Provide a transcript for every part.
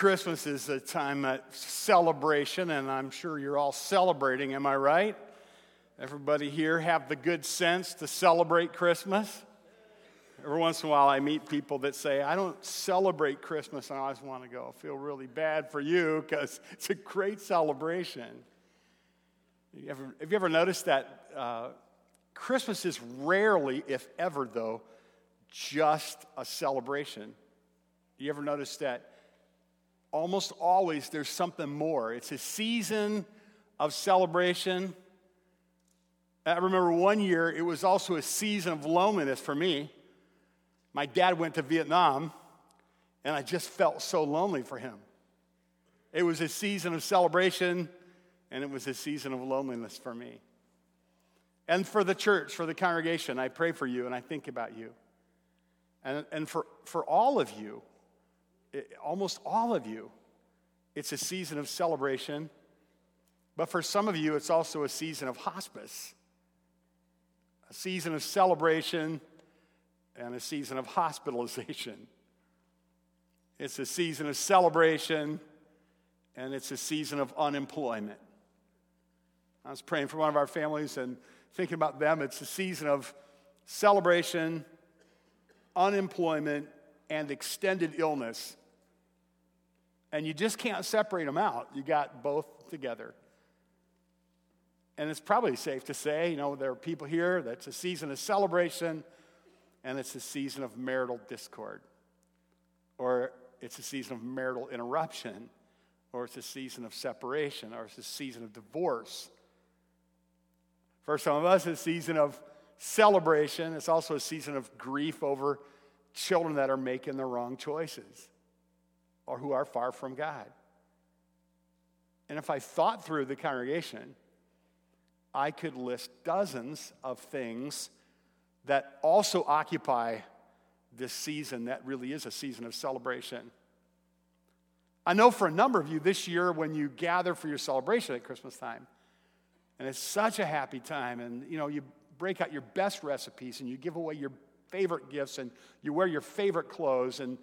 Christmas is a time of celebration, and I'm sure you're all celebrating, am I right? Everybody here have the good sense to celebrate Christmas? Every once in a while, I meet people that say, I don't celebrate Christmas, and I always want to go. I feel really bad for you because it's a great celebration. You ever, have you ever noticed that uh, Christmas is rarely, if ever, though, just a celebration? You ever notice that almost always there's something more. It's a season of celebration. I remember one year it was also a season of loneliness for me. My dad went to Vietnam, and I just felt so lonely for him. It was a season of celebration, and it was a season of loneliness for me. And for the church, for the congregation, I pray for you and I think about you. And, and for, for all of you, almost all of you, it's a season of celebration. But for some of you, it's also a season of hospice, a season of celebration, and a season of hospitalization. It's a season of celebration, and it's a season of unemployment. I was praying for one of our families and thinking about them. It's a season of celebration, unemployment, and extended illness and you just can't separate them out. You got both together. And it's probably safe to say, you know, there are people here that's a season of celebration and it's a season of marital discord. Or it's a season of marital interruption, or it's a season of separation, or it's a season of divorce. For some of us, it's a season of celebration. It's also a season of grief over children that are making the wrong choices or who are far from God. And if I thought through the congregation, I could list dozens of things that also occupy this season that really is a season of celebration. I know for a number of you this year when you gather for your celebration at Christmas time, and it's such a happy time, and you know, you break out your best recipes and you give away your favorite gifts and you wear your favorite clothes and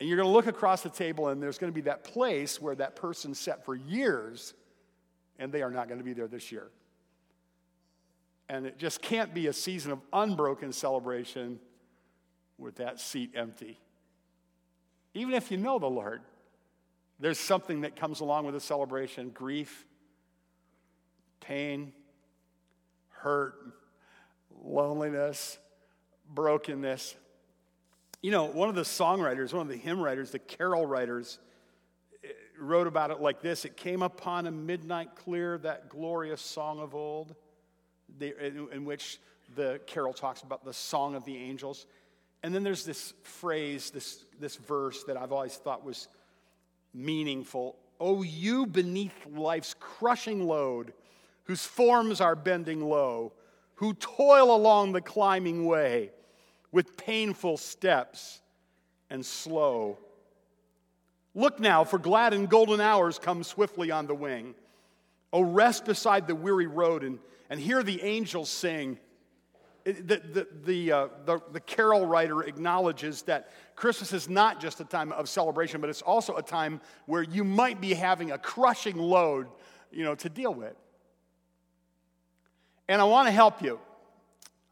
and you're going to look across the table, and there's going to be that place where that person sat for years, and they are not going to be there this year. And it just can't be a season of unbroken celebration with that seat empty. Even if you know the Lord, there's something that comes along with a celebration grief, pain, hurt, loneliness, brokenness. You know, one of the songwriters, one of the hymn writers, the carol writers, eh, wrote about it like this It came upon a midnight clear, that glorious song of old, in, in which the carol talks about the song of the angels. And then there's this phrase, this, this verse that I've always thought was meaningful. Oh, you beneath life's crushing load, whose forms are bending low, who toil along the climbing way with painful steps and slow. Look now, for glad and golden hours come swiftly on the wing. Oh, rest beside the weary road and, and hear the angels sing. The, the, the, uh, the, the carol writer acknowledges that Christmas is not just a time of celebration, but it's also a time where you might be having a crushing load you know, to deal with. And I want to help you.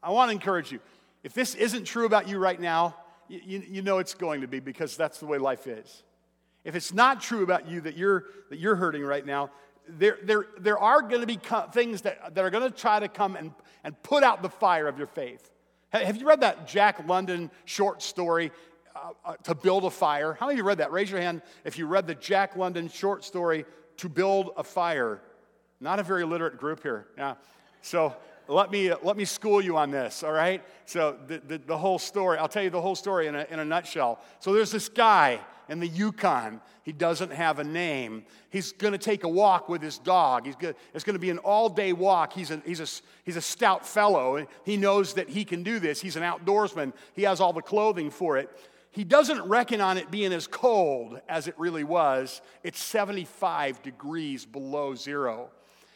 I want to encourage you. If this isn't true about you right now, you, you know it's going to be because that's the way life is. If it's not true about you that you're, that you're hurting right now, there, there, there are going to be co- things that, that are going to try to come and, and put out the fire of your faith. Have you read that Jack London short story, uh, uh, To Build a Fire? How many of you read that? Raise your hand if you read the Jack London short story, To Build a Fire. Not a very literate group here. Yeah. So let me, let me school you on this, all right? So, the, the, the, whole story, I'll tell you the whole story in a, in a nutshell. So, there's this guy in the Yukon. He doesn't have a name. He's going to take a walk with his dog. He's gonna, it's going to be an all day walk. He's a, he's, a, he's a stout fellow. He knows that he can do this. He's an outdoorsman, he has all the clothing for it. He doesn't reckon on it being as cold as it really was. It's 75 degrees below zero.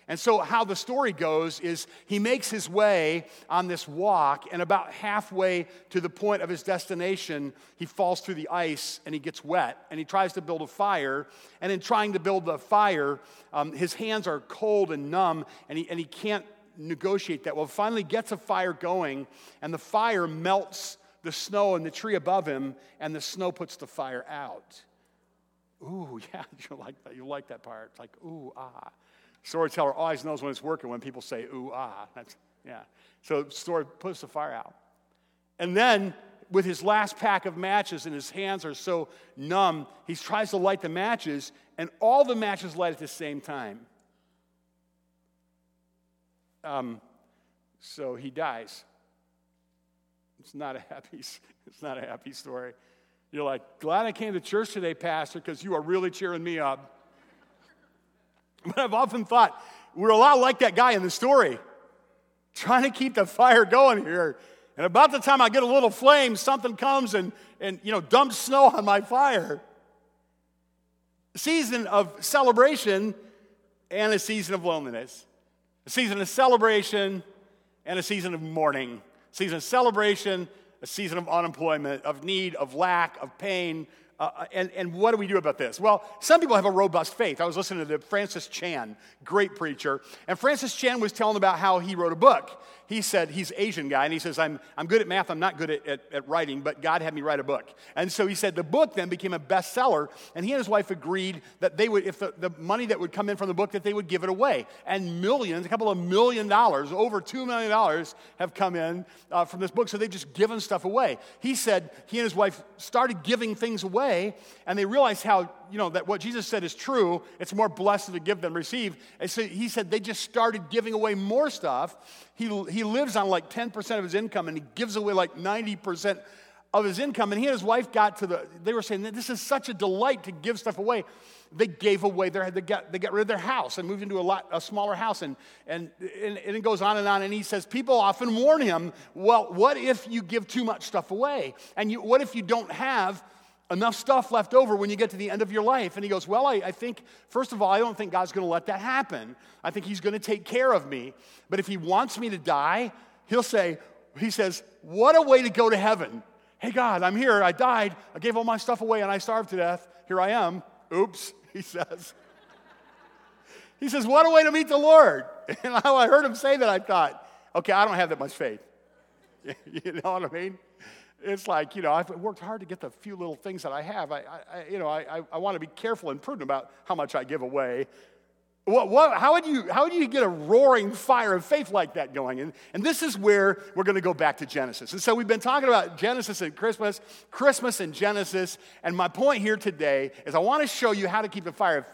And so, how the story goes is he makes his way on this walk, and about halfway to the point of his destination, he falls through the ice and he gets wet. And he tries to build a fire. And in trying to build the fire, um, his hands are cold and numb, and he, and he can't negotiate that. Well, finally gets a fire going, and the fire melts the snow in the tree above him, and the snow puts the fire out. Ooh, yeah, you like that. You like that part. It's like, ooh, ah. Storyteller always knows when it's working when people say, ooh, ah. That's, yeah. So story puts the fire out. And then, with his last pack of matches and his hands are so numb, he tries to light the matches, and all the matches light at the same time. Um, so he dies. It's not a happy, it's not a happy story. You're like, glad I came to church today, Pastor, because you are really cheering me up. But I've often thought we're a lot like that guy in the story, trying to keep the fire going here. And about the time I get a little flame, something comes and, and you know, dumps snow on my fire. A season of celebration and a season of loneliness. A season of celebration and a season of mourning. A season of celebration, a season of unemployment, of need, of lack, of pain, uh, uh, and, and what do we do about this? Well, some people have a robust faith. I was listening to Francis Chan, great preacher, and Francis Chan was telling about how he wrote a book he said, he's Asian guy, and he says, I'm, I'm good at math, I'm not good at, at, at, writing, but God had me write a book. And so he said the book then became a bestseller, and he and his wife agreed that they would, if the, the money that would come in from the book, that they would give it away. And millions, a couple of million dollars, over $2 million have come in uh, from this book, so they've just given stuff away. He said he and his wife started giving things away, and they realized how, you know, that what Jesus said is true. It's more blessed to give than receive. And so he said they just started giving away more stuff. He, he lives on like 10% of his income and he gives away like 90% of his income. And he and his wife got to the, they were saying, this is such a delight to give stuff away. They gave away their, they got, they got rid of their house and moved into a lot, a smaller house. And, and, and, and it goes on and on. And he says, people often warn him, well, what if you give too much stuff away? And you, what if you don't have enough stuff left over when you get to the end of your life. And he goes, Well, I, I think, first of all, I don't think God's going to let that happen. I think he's going to take care of me. But if he wants me to die, he'll say, He says, What a way to go to heaven. Hey, God, I'm here. I died. I gave all my stuff away and I starved to death. Here I am. Oops, he says. he says, What a way to meet the Lord. And how I heard him say that, I thought, Okay, I don't have that much faith. you know what I mean? It's like, you know, I've worked hard to get the few little things that I have. I, I you know, I, I want to be careful and prudent about how much I give away. What, what, how, would you, how would you get a roaring fire of faith like that going? And, and this is where we're going to go back to Genesis. And so we've been talking about Genesis and Christmas, Christmas and Genesis. And my point here today is I want to show you how to keep the fire of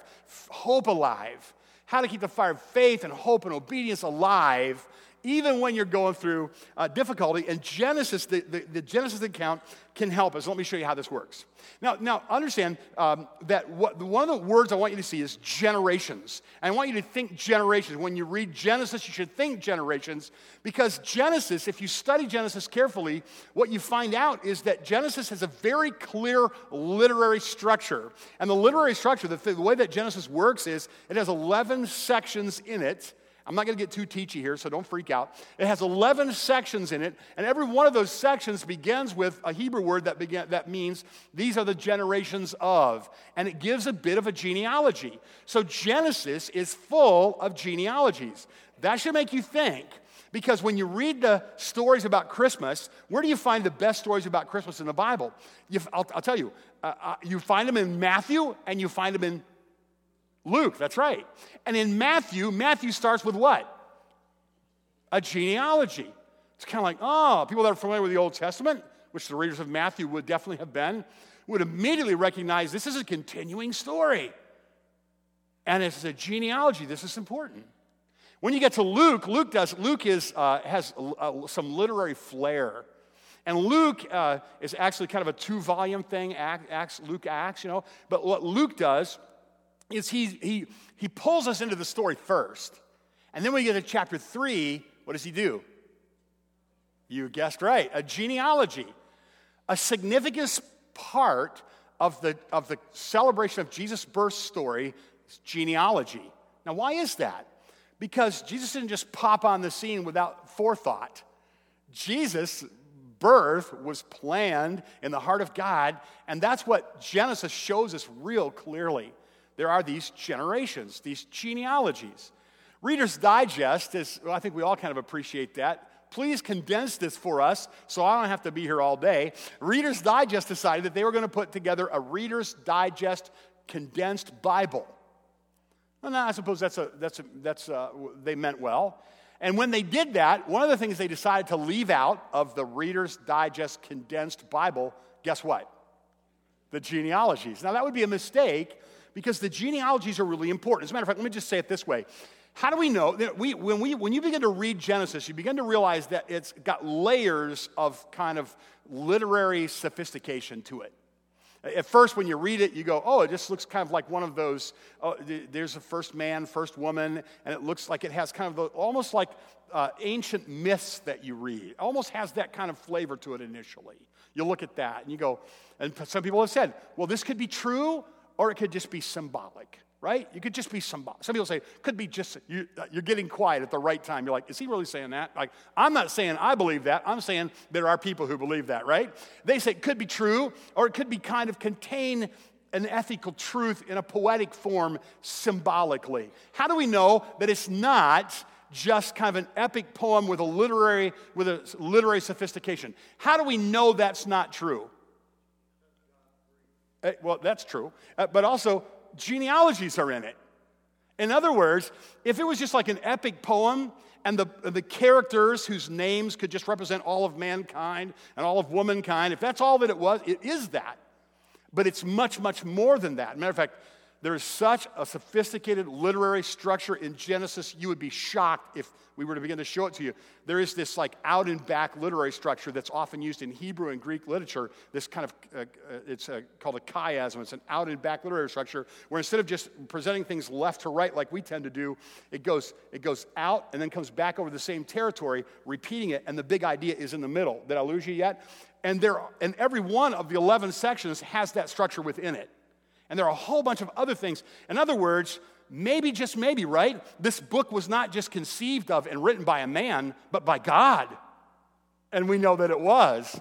hope alive, how to keep the fire of faith and hope and obedience alive even when you're going through uh, difficulty. And Genesis, the, the, the, Genesis account can help us. Let me show you how this works. Now, now understand um, that what, one of the words I want you to see is generations. And I want you to think generations. When you read Genesis, you should think generations because Genesis, if you study Genesis carefully, what you find out is that Genesis has a very clear literary structure. And the literary structure, the, the way that Genesis works is it has 11 sections in it I'm not going to get too teachy here, so don't freak out. It has 11 sections in it, and every one of those sections begins with a Hebrew word that, begin, that means these are the generations of, and it gives a bit of a genealogy. So Genesis is full of genealogies. That should make you think. Because when you read the stories about Christmas, where do you find the best stories about Christmas in the Bible? You, I'll, I'll, tell you, uh, uh, you find them in Matthew and you find them in Luke, that's right. And in Matthew, Matthew starts with what? A genealogy. It's kind of like, oh, people that are familiar with the Old Testament, which the readers of Matthew would definitely have been, would immediately recognize this is a continuing story. And it's a genealogy. This is important. When you get to Luke, Luke does Luke is uh, has uh, some literary flair, and Luke uh, is actually kind of a two volume thing. Acts, Luke Acts, you know. But what Luke does is he, he, he pulls us into the story first. And then when we get to chapter three, what does he do? You guessed right, a genealogy. A significant part of the, of the celebration of Jesus' birth story is genealogy. Now, why is that? Because Jesus didn't just pop on the scene without forethought. Jesus' birth was planned in the heart of God, and that's what Genesis shows us real clearly. There are these generations, these genealogies. Reader's Digest is, well, I think we all kind of appreciate that. Please condense this for us so I don't have to be here all day. Reader's Digest decided that they were going to put together a Reader's Digest condensed Bible. Well, I suppose that's a, that's a, that's a, they meant well. And when they did that, one of the things they decided to leave out of the Reader's Digest condensed Bible, guess what? The genealogies. Now, that would be a mistake because the genealogies are really important. As a matter of fact, let me just say it this way. How do we know? That we, when, we, when you begin to read Genesis, you begin to realize that it's got layers of kind of literary sophistication to it. At first, when you read it, you go, oh, it just looks kind of like one of those. Oh, there's a first man, first woman, and it looks like it has kind of the, almost like uh, ancient myths that you read. It almost has that kind of flavor to it initially. You look at that and you go, and some people have said, well, this could be true or it could just be symbolic right? You could just be somebody. Some people say, could be just, you, uh, are getting quiet at the right time. You're like, is he really saying that? Like, I'm not saying I believe that. I'm saying there are people who believe that, right? They say it could be true, or it could be kind of contain an ethical truth in a poetic form symbolically. How do we know that it's not just kind of an epic poem with a literary, with a literary sophistication? How do we know that's not true? Eh, well, that's true. Uh, but also, genealogies are in it. In other words, if it was just like an epic poem and the, the characters whose names could just represent all of mankind and all of womankind, if that's all that it was, it is that. But it's much, much more than that. Matter of fact, there is such a sophisticated literary structure in Genesis, you would be shocked if we were to begin to show it to you. There is this like out and back literary structure that's often used in Hebrew and Greek literature. This kind of, uh, uh, it's uh, called a chiasm. It's an out and back literary structure where instead of just presenting things left to right like we tend to do, it goes, it goes out and then comes back over the same territory, repeating it, and the big idea is in the middle. Did I lose you yet? And, there, and every one of the 11 sections has that structure within it. And there are a whole bunch of other things. In other words, maybe, just maybe, right? This book was not just conceived of and written by a man, but by God. And we know that it was.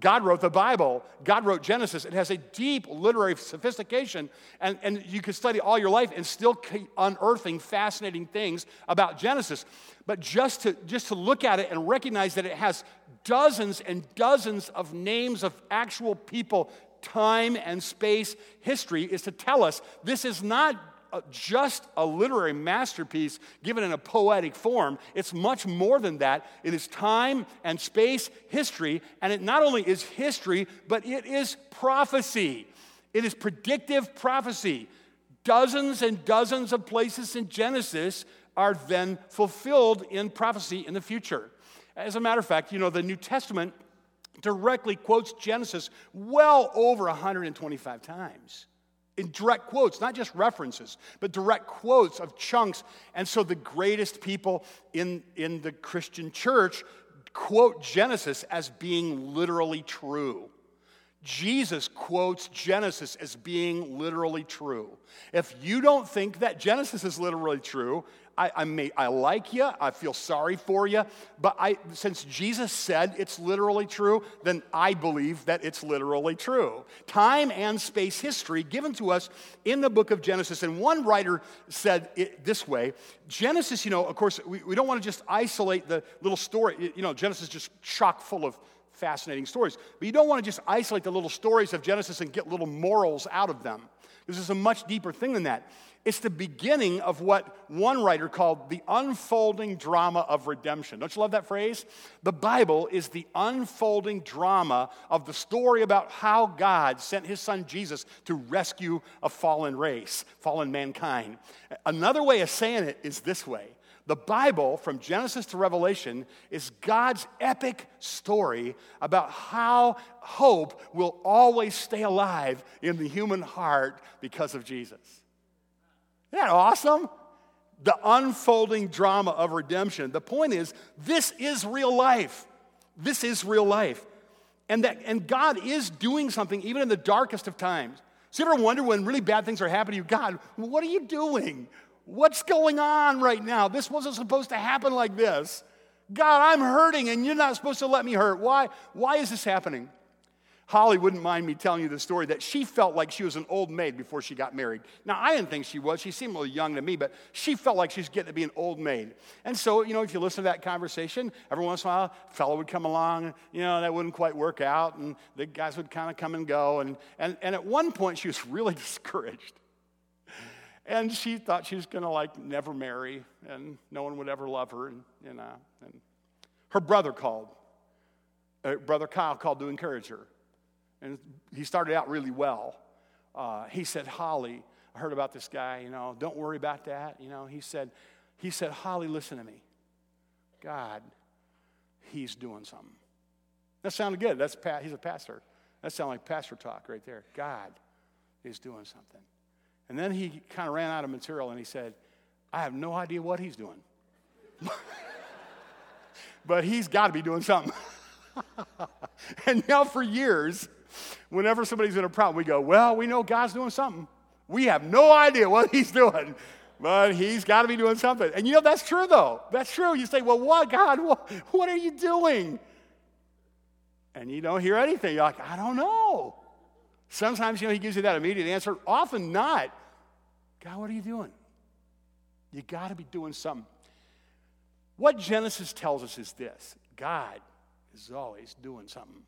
God wrote the Bible. God wrote Genesis. It has a deep literary sophistication, and, and you could study all your life and still keep unearthing fascinating things about Genesis. But just to, just to look at it and recognize that it has dozens and dozens of names of actual people time and space history is to tell us this is not uh, just a literary masterpiece given in a poetic form. It's much more than that. It is time and space history, and it not only is history, but it is prophecy. It is predictive prophecy. Dozens and dozens of places in Genesis are then fulfilled in prophecy in the future. As a matter of fact, you know, the New Testament directly quotes Genesis well over 125 times. In direct quotes, not just references, but direct quotes of chunks. And so the greatest people in, in the Christian church quote Genesis as being literally true. Jesus quotes Genesis as being literally true. If you don't think that Genesis is literally true, I, I, may, I like you, I feel sorry for you, but I, since Jesus said it's literally true, then I believe that it's literally true. Time and space history given to us in the book of Genesis. And one writer said it this way Genesis, you know, of course, we, we don't want to just isolate the little story. You know, Genesis is just chock full of fascinating stories. But you don't want to just isolate the little stories of Genesis and get little morals out of them. This is a much deeper thing than that. It's the beginning of what one writer called the unfolding drama of redemption. Don't you love that phrase? The Bible is the unfolding drama of the story about how God sent his son Jesus to rescue a fallen race, fallen mankind. Another way of saying it is this way the Bible, from Genesis to Revelation, is God's epic story about how hope will always stay alive in the human heart because of Jesus. Isn't that awesome? The unfolding drama of redemption. The point is, this is real life. This is real life. And, that, and God is doing something even in the darkest of times. So you ever wonder when really bad things are happening to you, God, what are you doing? What's going on right now? This wasn't supposed to happen like this. God, I'm hurting and you're not supposed to let me hurt. Why? Why is this happening? Holly wouldn't mind me telling you the story that she felt like she was an old maid before she got married. Now, I didn't think she was. She seemed a little young to me, but she felt like she was getting to be an old maid. And so, you know, if you listen to that conversation, every once in a while, a fellow would come along, you know, that wouldn't quite work out, and the guys would kind of come and go. And, and, and at one point, she was really discouraged. And she thought she was going to, like, never marry, and no one would ever love her. And, you know, and her brother called. Uh, brother Kyle called to encourage her. And he started out really well. Uh, he said, Holly, I heard about this guy, you know, don't worry about that. You know, he said, he said, Holly, listen to me. God, he's doing something. That sounded good. That's he's a pastor. That sounded like pastor talk right there. God is doing something. And then he kind of ran out of material and he said, I have no idea what he's doing. but he's got to be doing something. and now for years, whenever somebody's in a problem, we go, Well, we know God's doing something. We have no idea what He's doing, but He's got to be doing something. And you know, that's true, though. That's true. You say, Well, what, God? What, what are you doing? And you don't hear anything. You're like, I don't know. Sometimes, you know, He gives you that immediate answer. Often not. God, what are you doing? You got to be doing something. What Genesis tells us is this God is always doing something.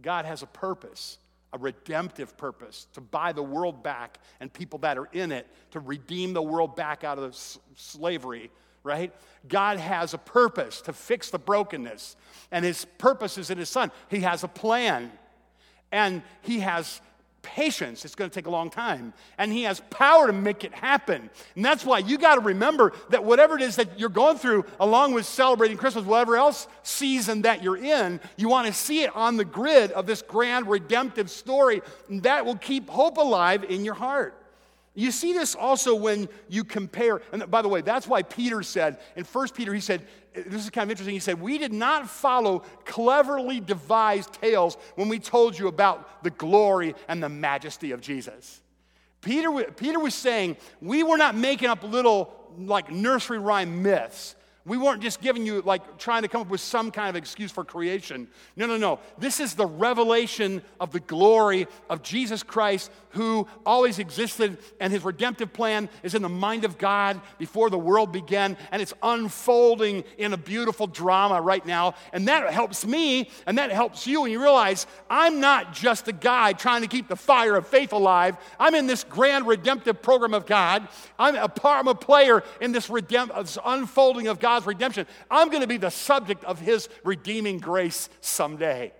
God has a purpose, a redemptive purpose, to buy the world back and people that are in it, to redeem the world back out of s- slavery, right? God has a purpose to fix the brokenness, and his purpose is in his son. He has a plan, and he has patience. It's going to take a long time. And He has power to make it happen. And that's why you got to remember that whatever it is that you're going through, along with celebrating Christmas, whatever else season that you're in, you want to see it on the grid of this grand redemptive story. And that will keep hope alive in your heart. You see this also when you compare, and by the way, that's why Peter said, in 1 Peter, he said, this is kind of interesting. He said, We did not follow cleverly devised tales when we told you about the glory and the majesty of Jesus. Peter, Peter was saying, We were not making up little like nursery rhyme myths. We weren't just giving you, like, trying to come up with some kind of excuse for creation. No, no, no. This is the revelation of the glory of Jesus Christ, who always existed, and his redemptive plan is in the mind of God before the world began, and it's unfolding in a beautiful drama right now. And that helps me, and that helps you, and you realize I'm not just a guy trying to keep the fire of faith alive. I'm in this grand redemptive program of God. I'm a, part, I'm a player in this, redemp- this unfolding of God God's redemption, I'm going to be the subject of His redeeming grace someday.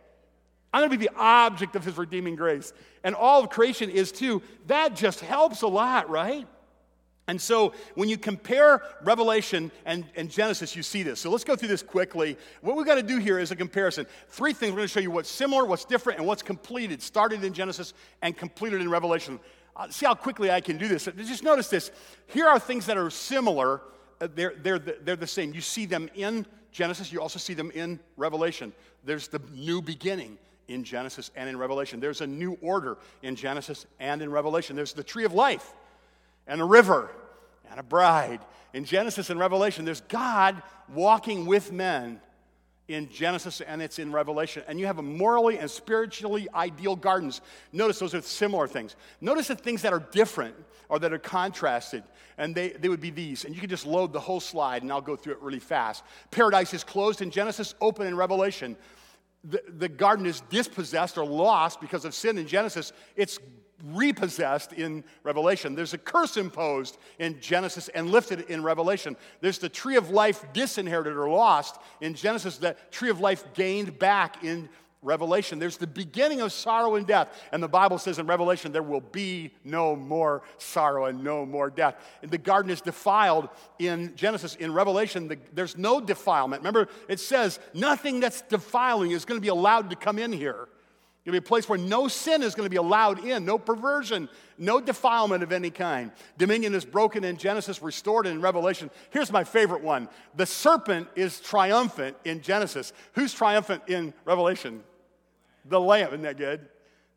I'm going to be the object of His redeeming grace. And all of creation is too. That just helps a lot, right? And so when you compare Revelation and, and, Genesis, you see this. So let's go through this quickly. What we've got to do here is a comparison. Three things we're going to show you what's similar, what's different, and what's completed, started in Genesis and completed in Revelation. Uh, see how quickly I can do this. Just notice this. Here are things that are similar Uh, they're, they're, the, they're the same. You see them in Genesis, you also see them in Revelation. There's the new beginning in Genesis and in Revelation. There's a new order in Genesis and in Revelation. There's the tree of life and a river and a bride. In Genesis and Revelation, there's God walking with men in Genesis and it's in Revelation. And you have a morally and spiritually ideal gardens. Notice those are similar things. Notice the things that are different or that are contrasted, and they, they would be these. And you can just load the whole slide, and I'll go through it really fast. Paradise is closed in Genesis, open in Revelation. The, the garden is dispossessed or lost because of sin in Genesis. It's repossessed in Revelation. There's a curse imposed in Genesis and lifted in Revelation. There's the tree of life disinherited or lost in Genesis, the tree of life gained back in Revelation. There's the beginning of sorrow and death. And the Bible says in Revelation, there will be no more sorrow and no more death. And the garden is defiled in Genesis. In Revelation, the, there's no defilement. Remember, it says nothing that's defiling is going to be allowed to come in here. It'll be a place where no sin is going to be allowed in, no perversion, no defilement of any kind. Dominion is broken in Genesis, restored in Revelation. Here's my favorite one the serpent is triumphant in Genesis. Who's triumphant in Revelation? The lamb. Isn't that good?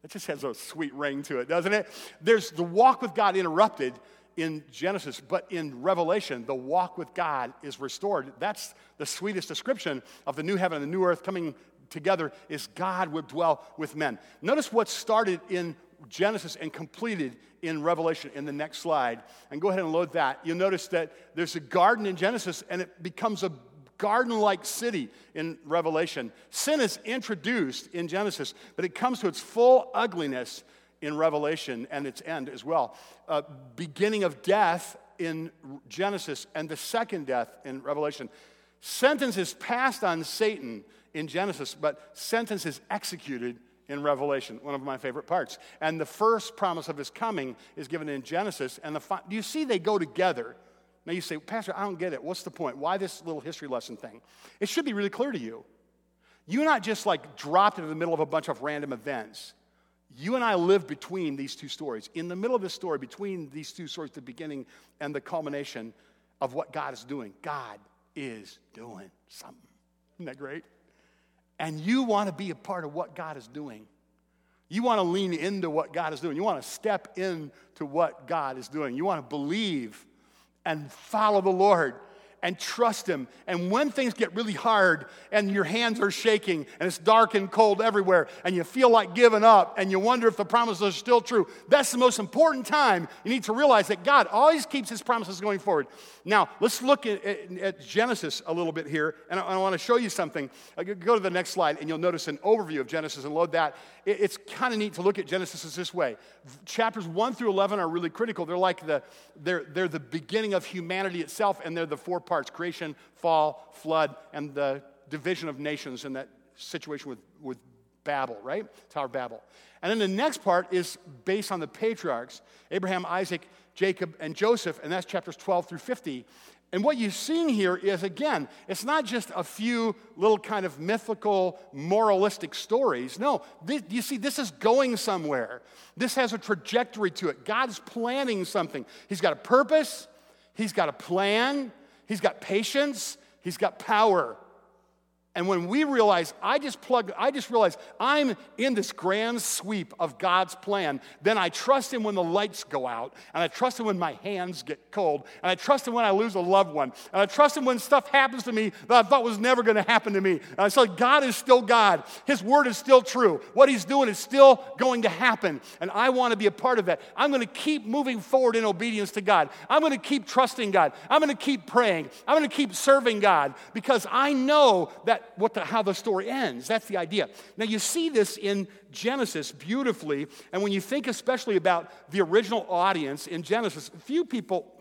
It just has a sweet ring to it, doesn't it? There's the walk with God interrupted in Genesis, but in Revelation, the walk with God is restored. That's the sweetest description of the new heaven and the new earth coming together is God would dwell with men. Notice what started in Genesis and completed in Revelation in the next slide. And go ahead and load that. You'll notice that there's a garden in Genesis and it becomes a garden like city in Revelation. Sin is introduced in Genesis, but it comes to its full ugliness in Revelation and its end as well. Uh, beginning of death in Genesis and the second death in Revelation. Sentence is passed on Satan in Genesis, but sentence is executed in Revelation, one of my favorite parts. And the first promise of his coming is given in Genesis. And the fi- do you see they go together? Now you say, Pastor, I don't get it. What's the point? Why this little history lesson thing? It should be really clear to you. You're not just like dropped into the middle of a bunch of random events. You and I live between these two stories. In the middle of the story, between these two stories, the beginning and the culmination of what God is doing. God is doing something. Isn't that great? And you want to be a part of what God is doing. You want to lean into what God is doing. You want to step into what God is doing. You want to believe and follow the Lord and trust Him. And when things get really hard and your hands are shaking and it's dark and cold everywhere and you feel like giving up and you wonder if the promises are still true, that's the most important time. You need to realize that God always keeps His promises going forward. Now, let's look at, at, at Genesis a little bit here, and I, I want to show you something. Uh, go to the next slide, and you'll notice an overview of Genesis and load that. It, it's kind of neat to look at Genesis this way. Chapters 1 through 11 are really critical. They're like the, they're, they're the beginning of humanity itself, and they're the four parts creation, fall, flood, and the division of nations in that situation with, with Babel, right? Tower of Babel. And then the next part is based on the patriarchs Abraham, Isaac, Jacob, and Joseph, and that's chapters 12 through 50. And what you're seeing here is, again, it's not just a few little kind of mythical, moralistic stories. No, this, you see, this is going somewhere. This has a trajectory to it. God's planning something. He's got a purpose, He's got a plan, He's got patience, He's got power. And when we realize, I just plug, I just realize I'm in this grand sweep of God's plan, then I trust Him when the lights go out, and I trust Him when my hands get cold, and I trust Him when I lose a loved one, and I trust Him when stuff happens to me that I thought was never going to happen to me. And I say, God is still God. His word is still true. What He's doing is still going to happen, and I want to be a part of that. I'm going to keep moving forward in obedience to God. I'm going to keep trusting God. I'm going to keep praying. I'm going to keep serving God because I know what the, how the story ends. That's the idea. Now, you see this in Genesis beautifully, and when you think especially about the original audience in Genesis, few people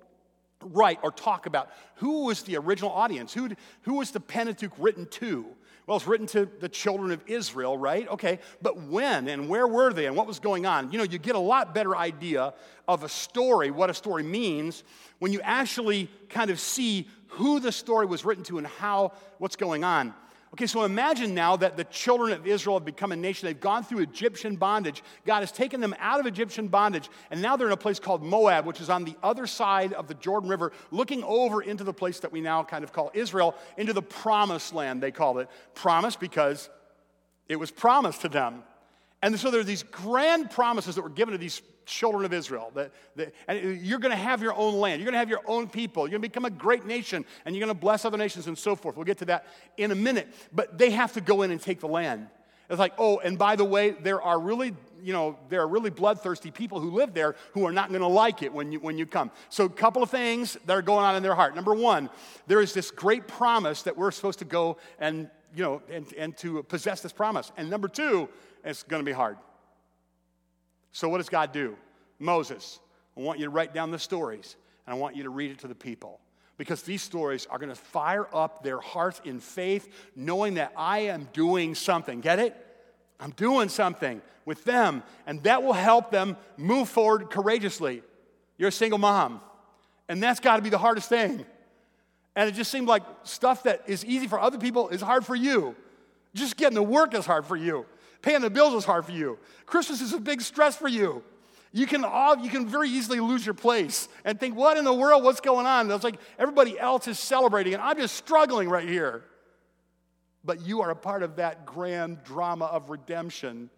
write or talk about who was the original audience, who, who was the Pentateuch written to. Well, it's written to the children of Israel, right? Okay, but when and where were they and what was going on? You know, you get a lot better idea of a story, what a story means, when you actually kind of see who the story was written to and how, what's going on. Okay, so imagine now that the children of Israel have become a nation. They've gone through Egyptian bondage. God has taken them out of Egyptian bondage, and now they're in a place called Moab, which is on the other side of the Jordan River, looking over into the place that we now kind of call Israel, into the promised land, they call it. Promised because it was promised to them. And so there are these grand promises that were given to these children of Israel. That, and you're going to have your own land. You're going to have your own people. You're going to become a great nation, and you're going to bless other nations and so forth. We'll get to that in a minute. But they have to go in and take the land. It's like, oh, and by the way, there are really, you know, there are really bloodthirsty people who live there who are not going to like it when you, when you come. So, a couple of things that are going on in their heart. Number one, there is this great promise that we're supposed to go and, you know, and, and to possess this promise. And number two, it's going to be hard. So, what does God do? Moses, I want you to write down the stories and I want you to read it to the people because these stories are going to fire up their hearts in faith, knowing that I am doing something. Get it? I'm doing something with them, and that will help them move forward courageously. You're a single mom, and that's got to be the hardest thing. And it just seemed like stuff that is easy for other people is hard for you. Just getting to work is hard for you. Paying the bills is hard for you. Christmas is a big stress for you. You can, all, you can very easily lose your place and think, what in the world? What's going on? It's like everybody else is celebrating, and I'm just struggling right here. But you are a part of that grand drama of redemption.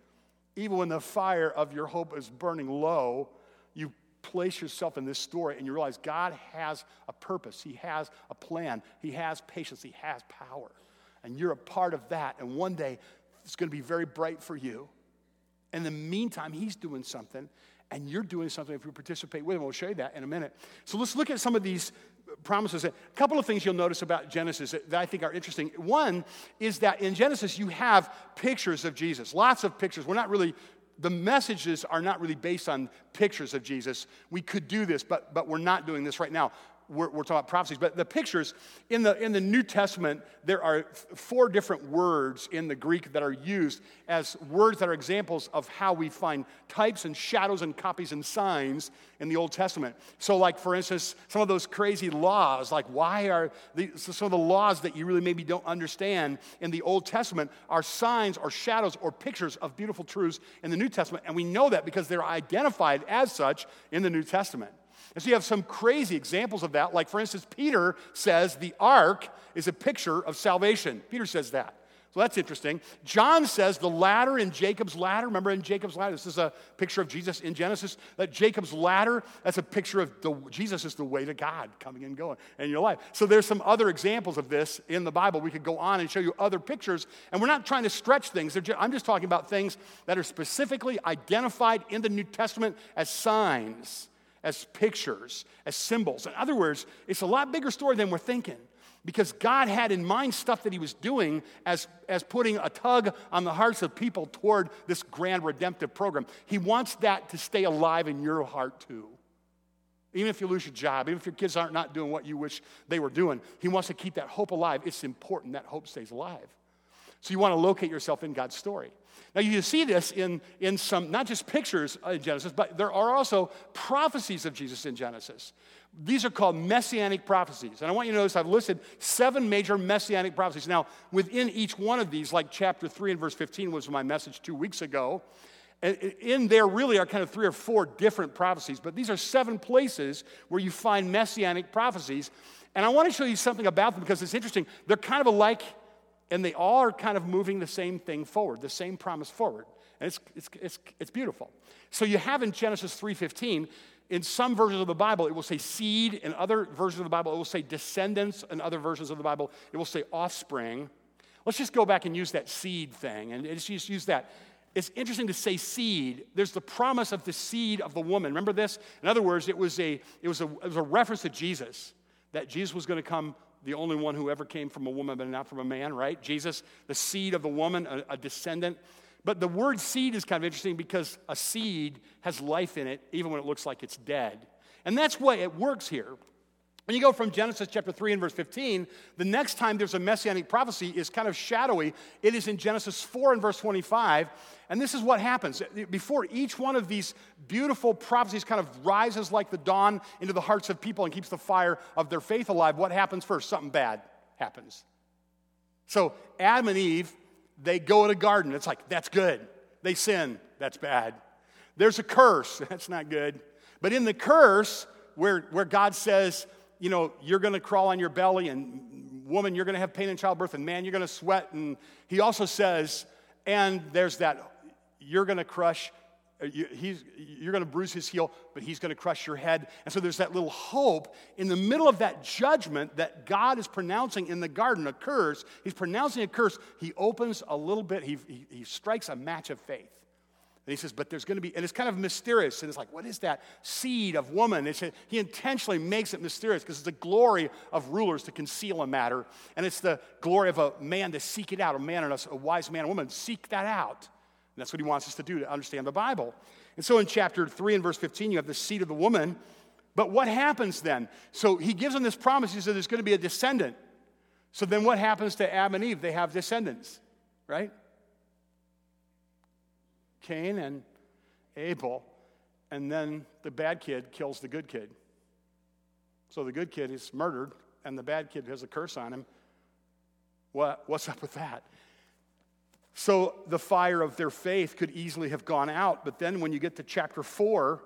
Even when the fire of your hope is burning low, you place yourself in this story and you realize God has a purpose, He has a plan, He has patience, He has power. And you're a part of that. And one day it's going to be very bright for you. In the meantime, He's doing something and you're doing something if you participate with Him. We'll show you that in a minute. So let's look at some of these promises. A couple of things you'll notice about Genesis that I think are interesting. One is that in Genesis, you have pictures of Jesus, lots of pictures. We're not really the messages are not really based on pictures of Jesus. We could do this, but, but we're not doing this right now we're, we're, talking about prophecies, but the pictures in the, in the New Testament, there are four different words in the Greek that are used as words that are examples of how we find types and shadows and copies and signs in the Old Testament. So, like, for instance, some of those crazy laws, like why are the, some of the laws that you really maybe don't understand in the Old Testament are signs or shadows or pictures of beautiful truths in the New Testament. And we know that because they're identified as such in the New Testament. And so you have some crazy examples of that. Like, for instance, Peter says the ark is a picture of salvation. Peter says that. So that's interesting. John says the ladder in Jacob's ladder, remember in Jacob's ladder, this is a picture of Jesus in Genesis, that Jacob's ladder, that's a picture of the, Jesus is the way to God coming and going in your life. So there's some other examples of this in the Bible. We could go on and show you other pictures, and we're not trying to stretch things. Just, I'm just talking about things that are specifically identified in the New Testament as signs as pictures, as symbols. In other words, it's a lot bigger story than we're thinking because God had in mind stuff that He was doing as, as putting a tug on the hearts of people toward this grand redemptive program. He wants that to stay alive in your heart too. Even if you lose your job, even if your kids aren't not doing what you wish they were doing, He wants to keep that hope alive. It's important that hope stays alive. So you want to locate yourself in God's story. Now, you see this in, in some, not just pictures in Genesis, but there are also prophecies of Jesus in Genesis. These are called messianic prophecies. And I want you to notice I've listed seven major messianic prophecies. Now, within each one of these, like chapter 3 and verse 15 was my message two weeks ago, in there really are kind of three or four different prophecies, but these are seven places where you find messianic prophecies. And I want to show you something about them because it's interesting. They're kind of alike and they all are kind of moving the same thing forward, the same promise forward. And it's, it's, it's, it's beautiful. So you have in Genesis 3.15, in some versions of the Bible, it will say seed. In other versions of the Bible, it will say descendants. In other versions of the Bible, it will say offspring. Let's just go back and use that seed thing and just use that. It's interesting to say seed. There's the promise of the seed of the woman. Remember this? In other words, it was a, it was a, it was a reference to Jesus, that Jesus was going to come the only one who ever came from a woman, but not from a man, right? Jesus, the seed of the woman, a, a descendant. But the word seed is kind of interesting because a seed has life in it, even when it looks like it's dead. And that's why it works here. When you go from Genesis chapter 3 and verse 15, the next time there's a messianic prophecy is kind of shadowy. It is in Genesis 4 and verse 25. And this is what happens. Before each one of these beautiful prophecies kind of rises like the dawn into the hearts of people and keeps the fire of their faith alive, what happens first? Something bad happens. So Adam and Eve, they go in a garden. It's like, that's good. They sin. That's bad. There's a curse. That's not good. But in the curse, where, where God says, you know, you're going to crawl on your belly, and woman, you're going to have pain in childbirth, and man, you're going to sweat. And he also says, and there's that, you're going to crush, he's, you're going to bruise his heel, but he's going to crush your head. And so there's that little hope in the middle of that judgment that God is pronouncing in the garden, a curse. He's pronouncing a curse. He opens a little bit, he, he, he strikes a match of faith. And he says, but there's going to be, and it's kind of mysterious. And it's like, what is that seed of woman? It's, he intentionally makes it mysterious because it's the glory of rulers to conceal a matter. And it's the glory of a man to seek it out, a man and a, a wise man and woman seek that out. And that's what he wants us to do to understand the Bible. And so in chapter 3 and verse 15, you have the seed of the woman. But what happens then? So he gives them this promise. He says there's going to be a descendant. So then what happens to Adam and Eve? They have descendants, right? Cain and Abel, and then the bad kid kills the good kid. So the good kid is murdered, and the bad kid has a curse on him. What, what's up with that? So the fire of their faith could easily have gone out, but then when you get to chapter 4,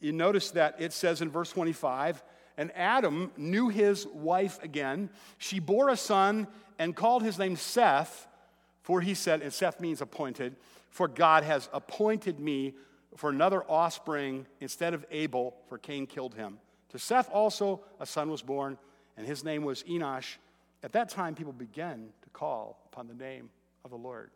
you notice that it says in verse 25, and Adam knew his wife again. She bore a son and called his name Seth, for he said, and Seth means appointed, for God has appointed me for another offspring instead of Abel, for Cain killed him. To Seth also a son was born, and his name was Enosh. At that time, people began to call upon the name of the Lord.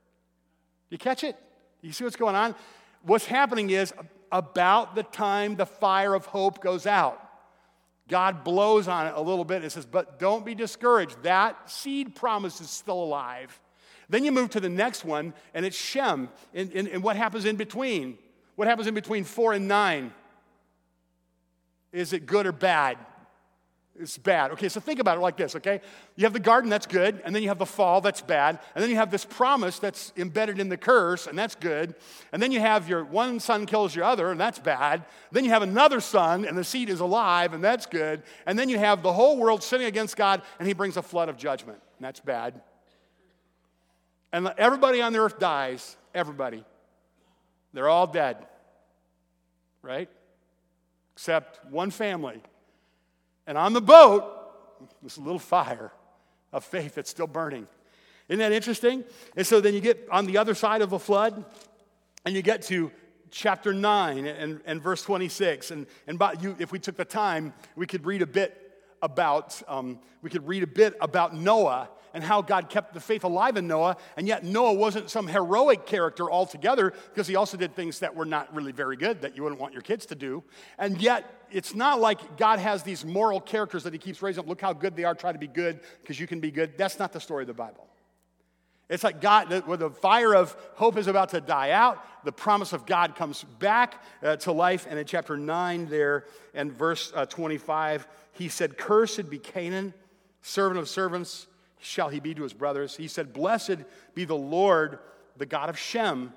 You catch it? You see what's going on? What's happening is about the time the fire of hope goes out, God blows on it a little bit and says, But don't be discouraged. That seed promise is still alive. Then you move to the next one, and it's Shem. And, and, and what happens in between? What happens in between four and nine? Is it good or bad? It's bad. Okay, so think about it like this, okay? You have the garden, that's good, and then you have the fall, that's bad, and then you have this promise that's embedded in the curse, and that's good, and then you have your one son kills your other, and that's bad. Then you have another son, and the seed is alive, and that's good, and then you have the whole world sinning against God, and he brings a flood of judgment, and that's bad. And everybody on the earth dies, everybody. They're all dead, right? Except one family and on the boat, this little fire of faith that's still burning. Isn't that interesting? And so then you get on the other side of the flood, and you get to chapter 9 and, and verse 26. And, and by, you, if we took the time, we could read a bit about, um, we could read a bit about Noah and how God kept the faith alive in Noah. And yet, Noah wasn't some heroic character altogether because he also did things that were not really very good that you wouldn't want your kids to do. And yet, it's not like God has these moral characters that he keeps raising up. Look how good they are, try to be good because you can be good. That's not the story of the Bible. It's like God, where the fire of hope is about to die out, the promise of God comes back uh, to life. And in chapter 9, there, and verse uh, 25, he said, Cursed be Canaan, servant of servants, shall he be to his brothers. He said, Blessed be the Lord, the God of Shem.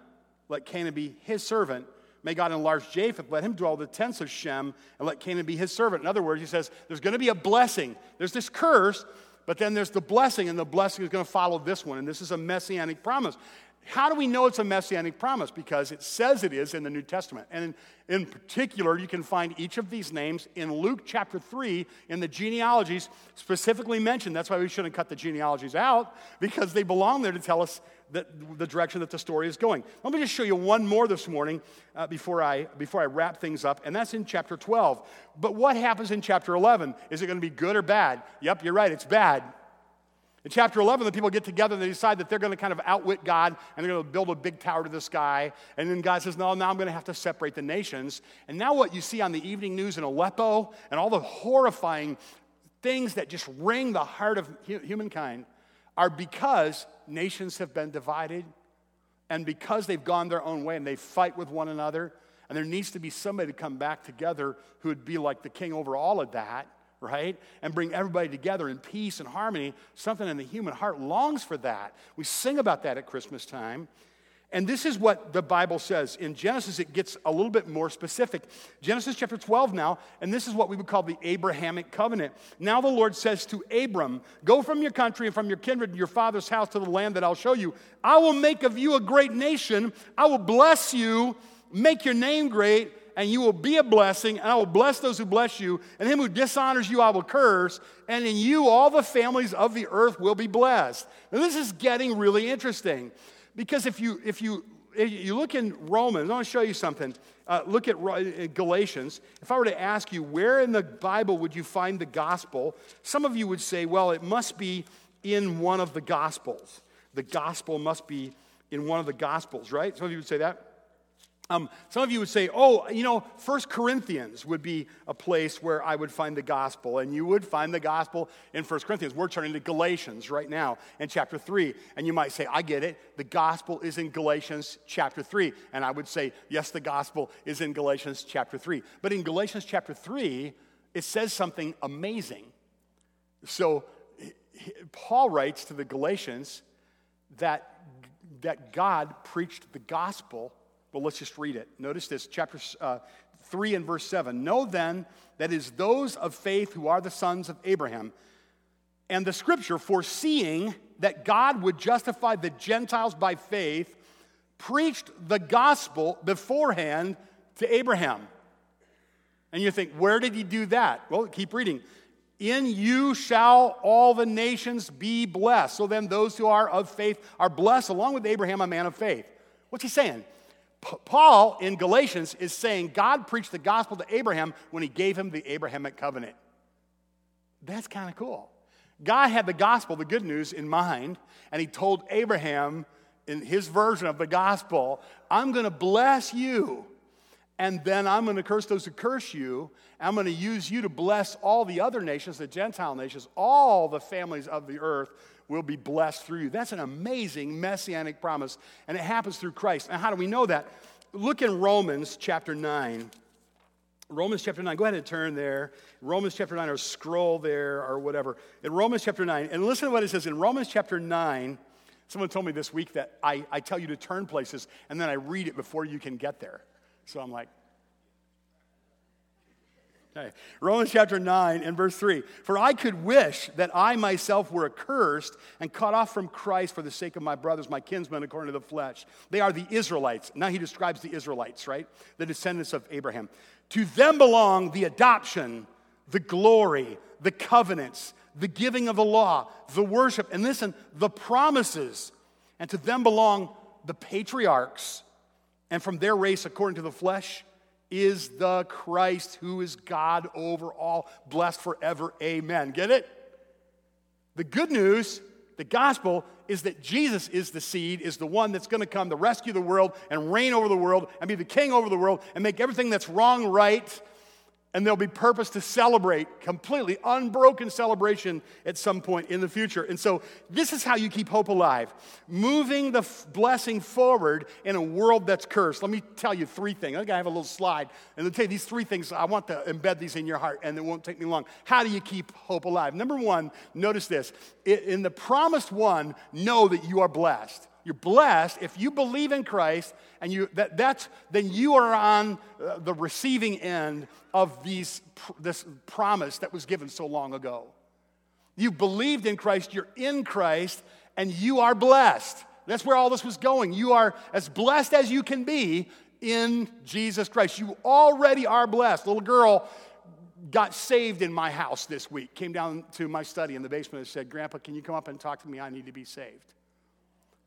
Let Canaan be his servant. May God enlarge Japheth. Let him dwell in the tents of Shem, and let Canaan be his servant. In other words, he says, There's going to be a blessing. There's this curse, but then there's the blessing, and the blessing is going to follow this one. And this is a messianic promise. How do we know it's a messianic promise? Because it says it is in the New Testament. And in, in, particular, you can find each of these names in Luke chapter 3 in the genealogies specifically mentioned. That's why we shouldn't cut the genealogies out, because they belong there to tell us that, the direction that the story is going. Let me just show you one more this morning uh, before, I, before I wrap things up, and that's in chapter 12. But what happens in chapter 11? Is it going to be good or bad? Yep, you're right, it's bad. In chapter 11, the people get together and they decide that they're going to kind of outwit God and they're going to build a big tower to the sky. And then God says, No, now I'm going to have to separate the nations. And now, what you see on the evening news in Aleppo and all the horrifying things that just wring the heart of humankind are because nations have been divided and because they've gone their own way and they fight with one another. And there needs to be somebody to come back together who would be like the king over all of that right? And bring everybody together in peace and harmony. Something in the human heart longs for that. We sing about that at Christmas time. And this is what the Bible says. In Genesis, it gets a little bit more specific. Genesis chapter 12 now, and this is what we would call the Abrahamic covenant. Now the Lord says to Abram, Go from your country and from your kindred and your father's house to the land that I'll show you. I will make of you a great nation. I will bless you, make your name great and you will be a blessing, and I will bless those who bless you, and him who dishonors you I will curse, and in you all the families of the earth will be blessed. Now, this is getting really interesting because if you, if you, if you look in Romans, I want to show you something. Uh, look at Galatians. If I were to ask you, where in the Bible would you find the gospel? Some of you would say, well, it must be in one of the gospels. The gospel must be in one of the gospels, right? Some of you would say that. Um, some of you would say, oh, you know, First Corinthians would be a place where I would find the gospel. And you would find the gospel in First Corinthians. We're turning to Galatians right now in chapter 3. And you might say, I get it. The gospel is in Galatians chapter 3. And I would say, yes, the gospel is in Galatians chapter 3. But in Galatians chapter 3, it says something amazing. So Paul writes to the Galatians that, that God preached the gospel well, let's just read it. Notice this, chapter uh, 3 and verse 7. Know then that is those of faith who are the sons of Abraham. And the scripture, foreseeing that God would justify the Gentiles by faith, preached the gospel beforehand to Abraham. And you think, where did he do that? Well, keep reading. In you shall all the nations be blessed. So then, those who are of faith are blessed, along with Abraham, a man of faith. What's he saying? Paul in Galatians is saying God preached the gospel to Abraham when he gave him the Abrahamic covenant. That's kind of cool. God had the gospel, the good news, in mind, and he told Abraham in his version of the gospel, I'm going to bless you, and then I'm going to curse those who curse you. I'm going to use you to bless all the other nations, the Gentile nations, all the families of the earth will be blessed through you. That's an amazing messianic promise, and it happens through Christ. Now, how do we know that? Look in Romans chapter 9. Romans chapter 9, go ahead and turn there. Romans chapter 9, or scroll there, or whatever. In Romans chapter 9, and listen to what it says in Romans chapter 9. Someone told me this week that I, I tell you to turn places, and then I read it before you can get there. So I'm like, Okay. Romans chapter 9 and verse 3. For I could wish that I myself were accursed and cut off from Christ for the sake of my brothers, my kinsmen, according to the flesh. They are the Israelites. Now he describes the Israelites, right? The descendants of Abraham. To them belong the adoption, the glory, the covenants, the giving of the law, the worship, and listen, the promises. And to them belong the patriarchs, and from their race, according to the flesh, is the Christ who is God over all, blessed forever. Amen. Get it? The good news, the gospel, is that Jesus is the seed, is the one that's going to come to rescue the world and reign over the world and be the king over the world and make everything that's wrong right and there'll be purpose to celebrate, completely unbroken celebration at some point in the future. And so, this is how you keep hope alive moving the f- blessing forward in a world that's cursed. Let me tell you three things. I think I have a little slide, and I'll tell you these three things. I want to embed these in your heart, and it won't take me long. How do you keep hope alive? Number one, notice this in the promised one, know that you are blessed. You're blessed if you believe in Christ and you that, that's then you are on uh, the receiving end of these this promise that was given so long ago. You believed in Christ, you're in Christ, and you are blessed. That's where all this was going. You are as blessed as you can be in Jesus Christ. You already are blessed. Little girl got saved in my house this week, came down to my study in the basement and said, Grandpa, can you come up and talk to me? I need to be saved.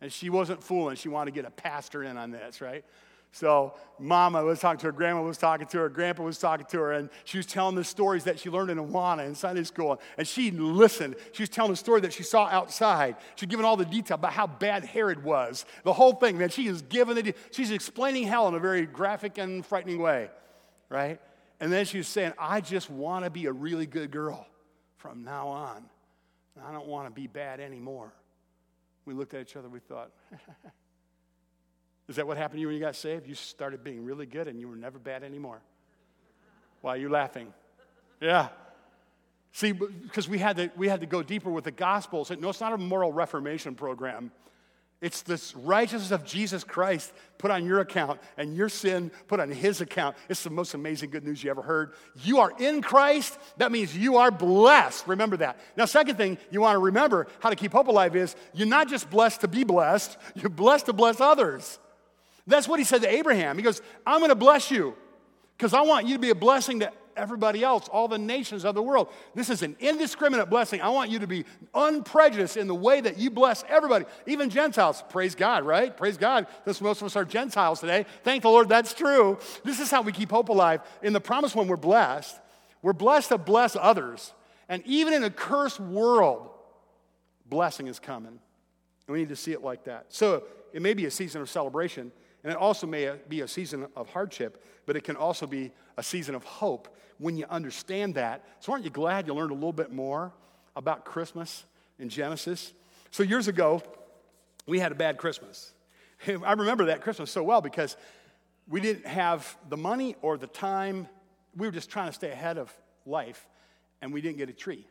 And she wasn't fooling. She wanted to get a pastor in on this, right? So, mama was talking to her, grandma was talking to her, grandpa was talking to her, and she was telling the stories that she learned in Awana in Sunday school. And she listened. She was telling the story that she saw outside. She was giving all the detail about how bad Herod was. The whole thing, man, she is giving it, she's explaining hell in a very graphic and frightening way, right? And then she was saying, I just want to be a really good girl from now on. I don't want to be bad anymore. We looked at each other, we thought, is that what happened to you when you got saved? You started being really good and you were never bad anymore. Why are you laughing? Yeah. See, because we had to we had to go deeper with the gospel. No, it's not a moral reformation program. It's this righteousness of Jesus Christ put on your account and your sin put on his account. It's the most amazing good news you ever heard. You are in Christ. That means you are blessed. Remember that. Now, second thing you want to remember how to keep hope alive is you're not just blessed to be blessed, you're blessed to bless others. That's what he said to Abraham. He goes, I'm going to bless you because I want you to be a blessing to everybody else, all the nations of the world. This is an indiscriminate blessing. I want you to be unprejudiced in the way that you bless everybody, even Gentiles. Praise God, right? Praise God. This most of us are Gentiles today. Thank the Lord that's true. This is how we keep hope alive. In the promise when we're blessed, we're blessed to bless others. And even in a cursed world, blessing is coming. And we need to see it like that. So it may be a season of celebration, and it also may be a season of hardship, but it can also be a season of hope when you understand that. So, aren't you glad you learned a little bit more about Christmas in Genesis? So, years ago, we had a bad Christmas. I remember that Christmas so well because we didn't have the money or the time. We were just trying to stay ahead of life, and we didn't get a tree.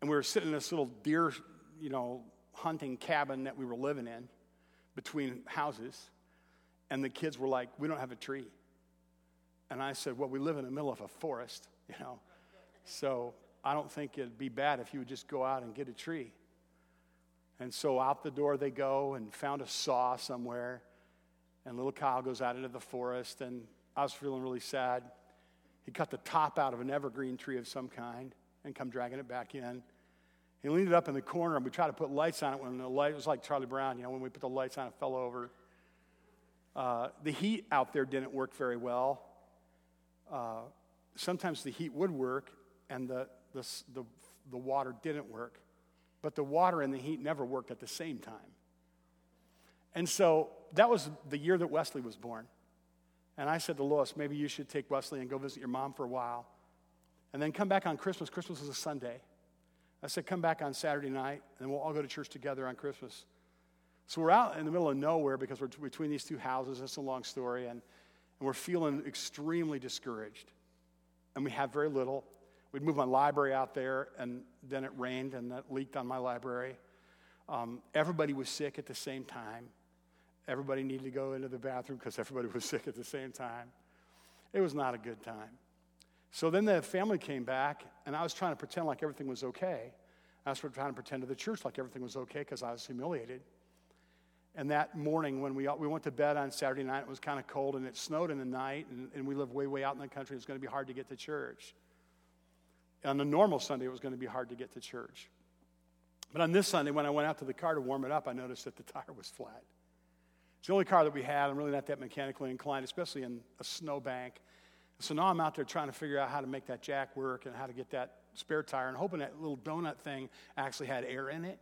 And we were sitting in this little deer, you know, hunting cabin that we were living in between houses and the kids were like, We don't have a tree. And I said, Well, we live in the middle of a forest, you know. So I don't think it'd be bad if you would just go out and get a tree. And so out the door they go and found a saw somewhere. And little Kyle goes out into the forest, and I was feeling really sad. He cut the top out of an evergreen tree of some kind and come dragging it back in. He leaned it up in the corner, and we tried to put lights on it when the light was like Charlie Brown, you know, when we put the lights on, it fell over. Uh, the heat out there didn't work very well. Uh, sometimes the heat would work and the, the, the, the water didn't work, but the water and the heat never worked at the same time. And so that was the year that Wesley was born. And I said to Lois, maybe you should take Wesley and go visit your mom for a while. And then come back on Christmas. Christmas is a Sunday. I said, come back on Saturday night, and we'll all go to church together on Christmas. So we're out in the middle of nowhere because we're between these two houses. It's a long story. And, and we're feeling extremely discouraged. And we have very little. We'd moved my library out there, and then it rained, and that leaked on my library. Um, everybody was sick at the same time. Everybody needed to go into the bathroom because everybody was sick at the same time. It was not a good time. So then the family came back, and I was trying to pretend like everything was okay. I was trying to pretend to the church like everything was okay because I was humiliated. And that morning, when we, we went to bed on Saturday night, it was kind of cold and it snowed in the night, and, and we live way, way out in the country. It was going to be hard to get to church. On a normal Sunday, it was going to be hard to get to church. But on this Sunday, when I went out to the car to warm it up, I noticed that the tire was flat. It's the only car that we had. I'm really not that mechanically inclined, especially in a snowbank. So now I'm out there trying to figure out how to make that jack work and how to get that spare tire and hoping that little donut thing actually had air in it.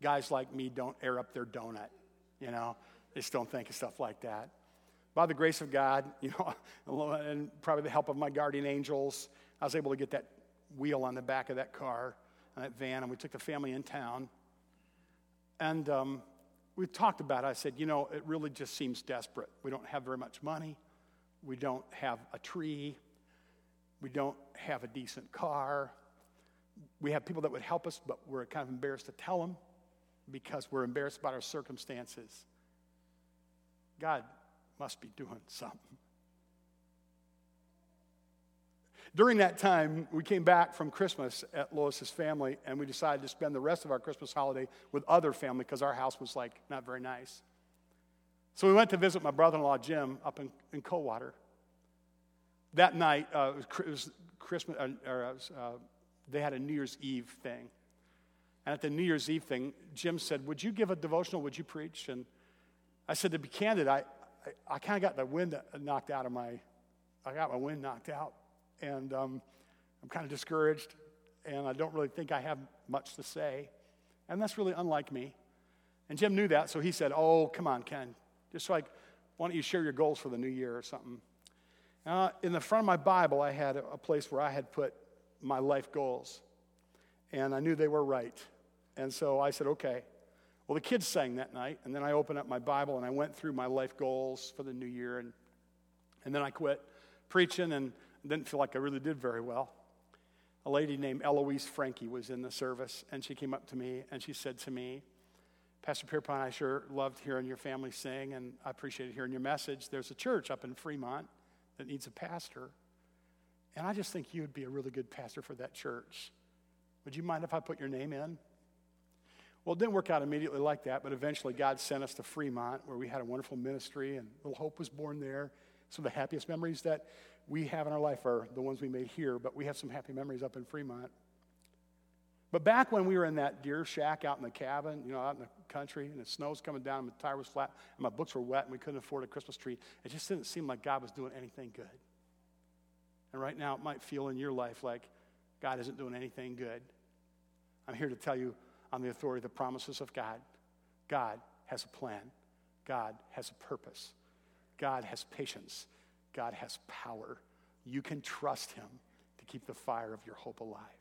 Guys like me don't air up their donut, you know, they just don't think of stuff like that. By the grace of God, you know, and probably the help of my guardian angels, I was able to get that wheel on the back of that car, on that van, and we took the family in town. And um, we talked about it. I said, you know, it really just seems desperate. We don't have very much money. We don't have a tree. We don't have a decent car. We have people that would help us, but we're kind of embarrassed to tell them because we're embarrassed about our circumstances. God must be doing something. During that time, we came back from Christmas at Lois's family, and we decided to spend the rest of our Christmas holiday with other family because our house was like not very nice. So we went to visit my brother in law, Jim, up in, in Coldwater. That night, uh, it was Christmas, uh, or, uh, they had a New Year's Eve thing. And at the New Year's Eve thing, Jim said, Would you give a devotional? Would you preach? And I said, To be candid, I, I, I kind of got the wind knocked out of my, I got my wind knocked out. And um, I'm kind of discouraged. And I don't really think I have much to say. And that's really unlike me. And Jim knew that, so he said, Oh, come on, Ken. Just like, why don't you share your goals for the new year or something? Uh, in the front of my Bible, I had a place where I had put my life goals. And I knew they were right. And so I said, okay. Well, the kids sang that night. And then I opened up my Bible and I went through my life goals for the new year. And, and then I quit preaching and didn't feel like I really did very well. A lady named Eloise Frankie was in the service. And she came up to me and she said to me, Pastor Pierpont, I sure loved hearing your family sing, and I appreciated hearing your message. There's a church up in Fremont that needs a pastor, and I just think you would be a really good pastor for that church. Would you mind if I put your name in? Well, it didn't work out immediately like that, but eventually God sent us to Fremont where we had a wonderful ministry, and little hope was born there. Some of the happiest memories that we have in our life are the ones we made here, but we have some happy memories up in Fremont. But back when we were in that deer shack out in the cabin, you know, out in the country, and the snow's coming down, and the tire was flat, and my books were wet, and we couldn't afford a Christmas tree, it just didn't seem like God was doing anything good. And right now, it might feel in your life like God isn't doing anything good. I'm here to tell you on the authority of the promises of God God has a plan, God has a purpose, God has patience, God has power. You can trust Him to keep the fire of your hope alive.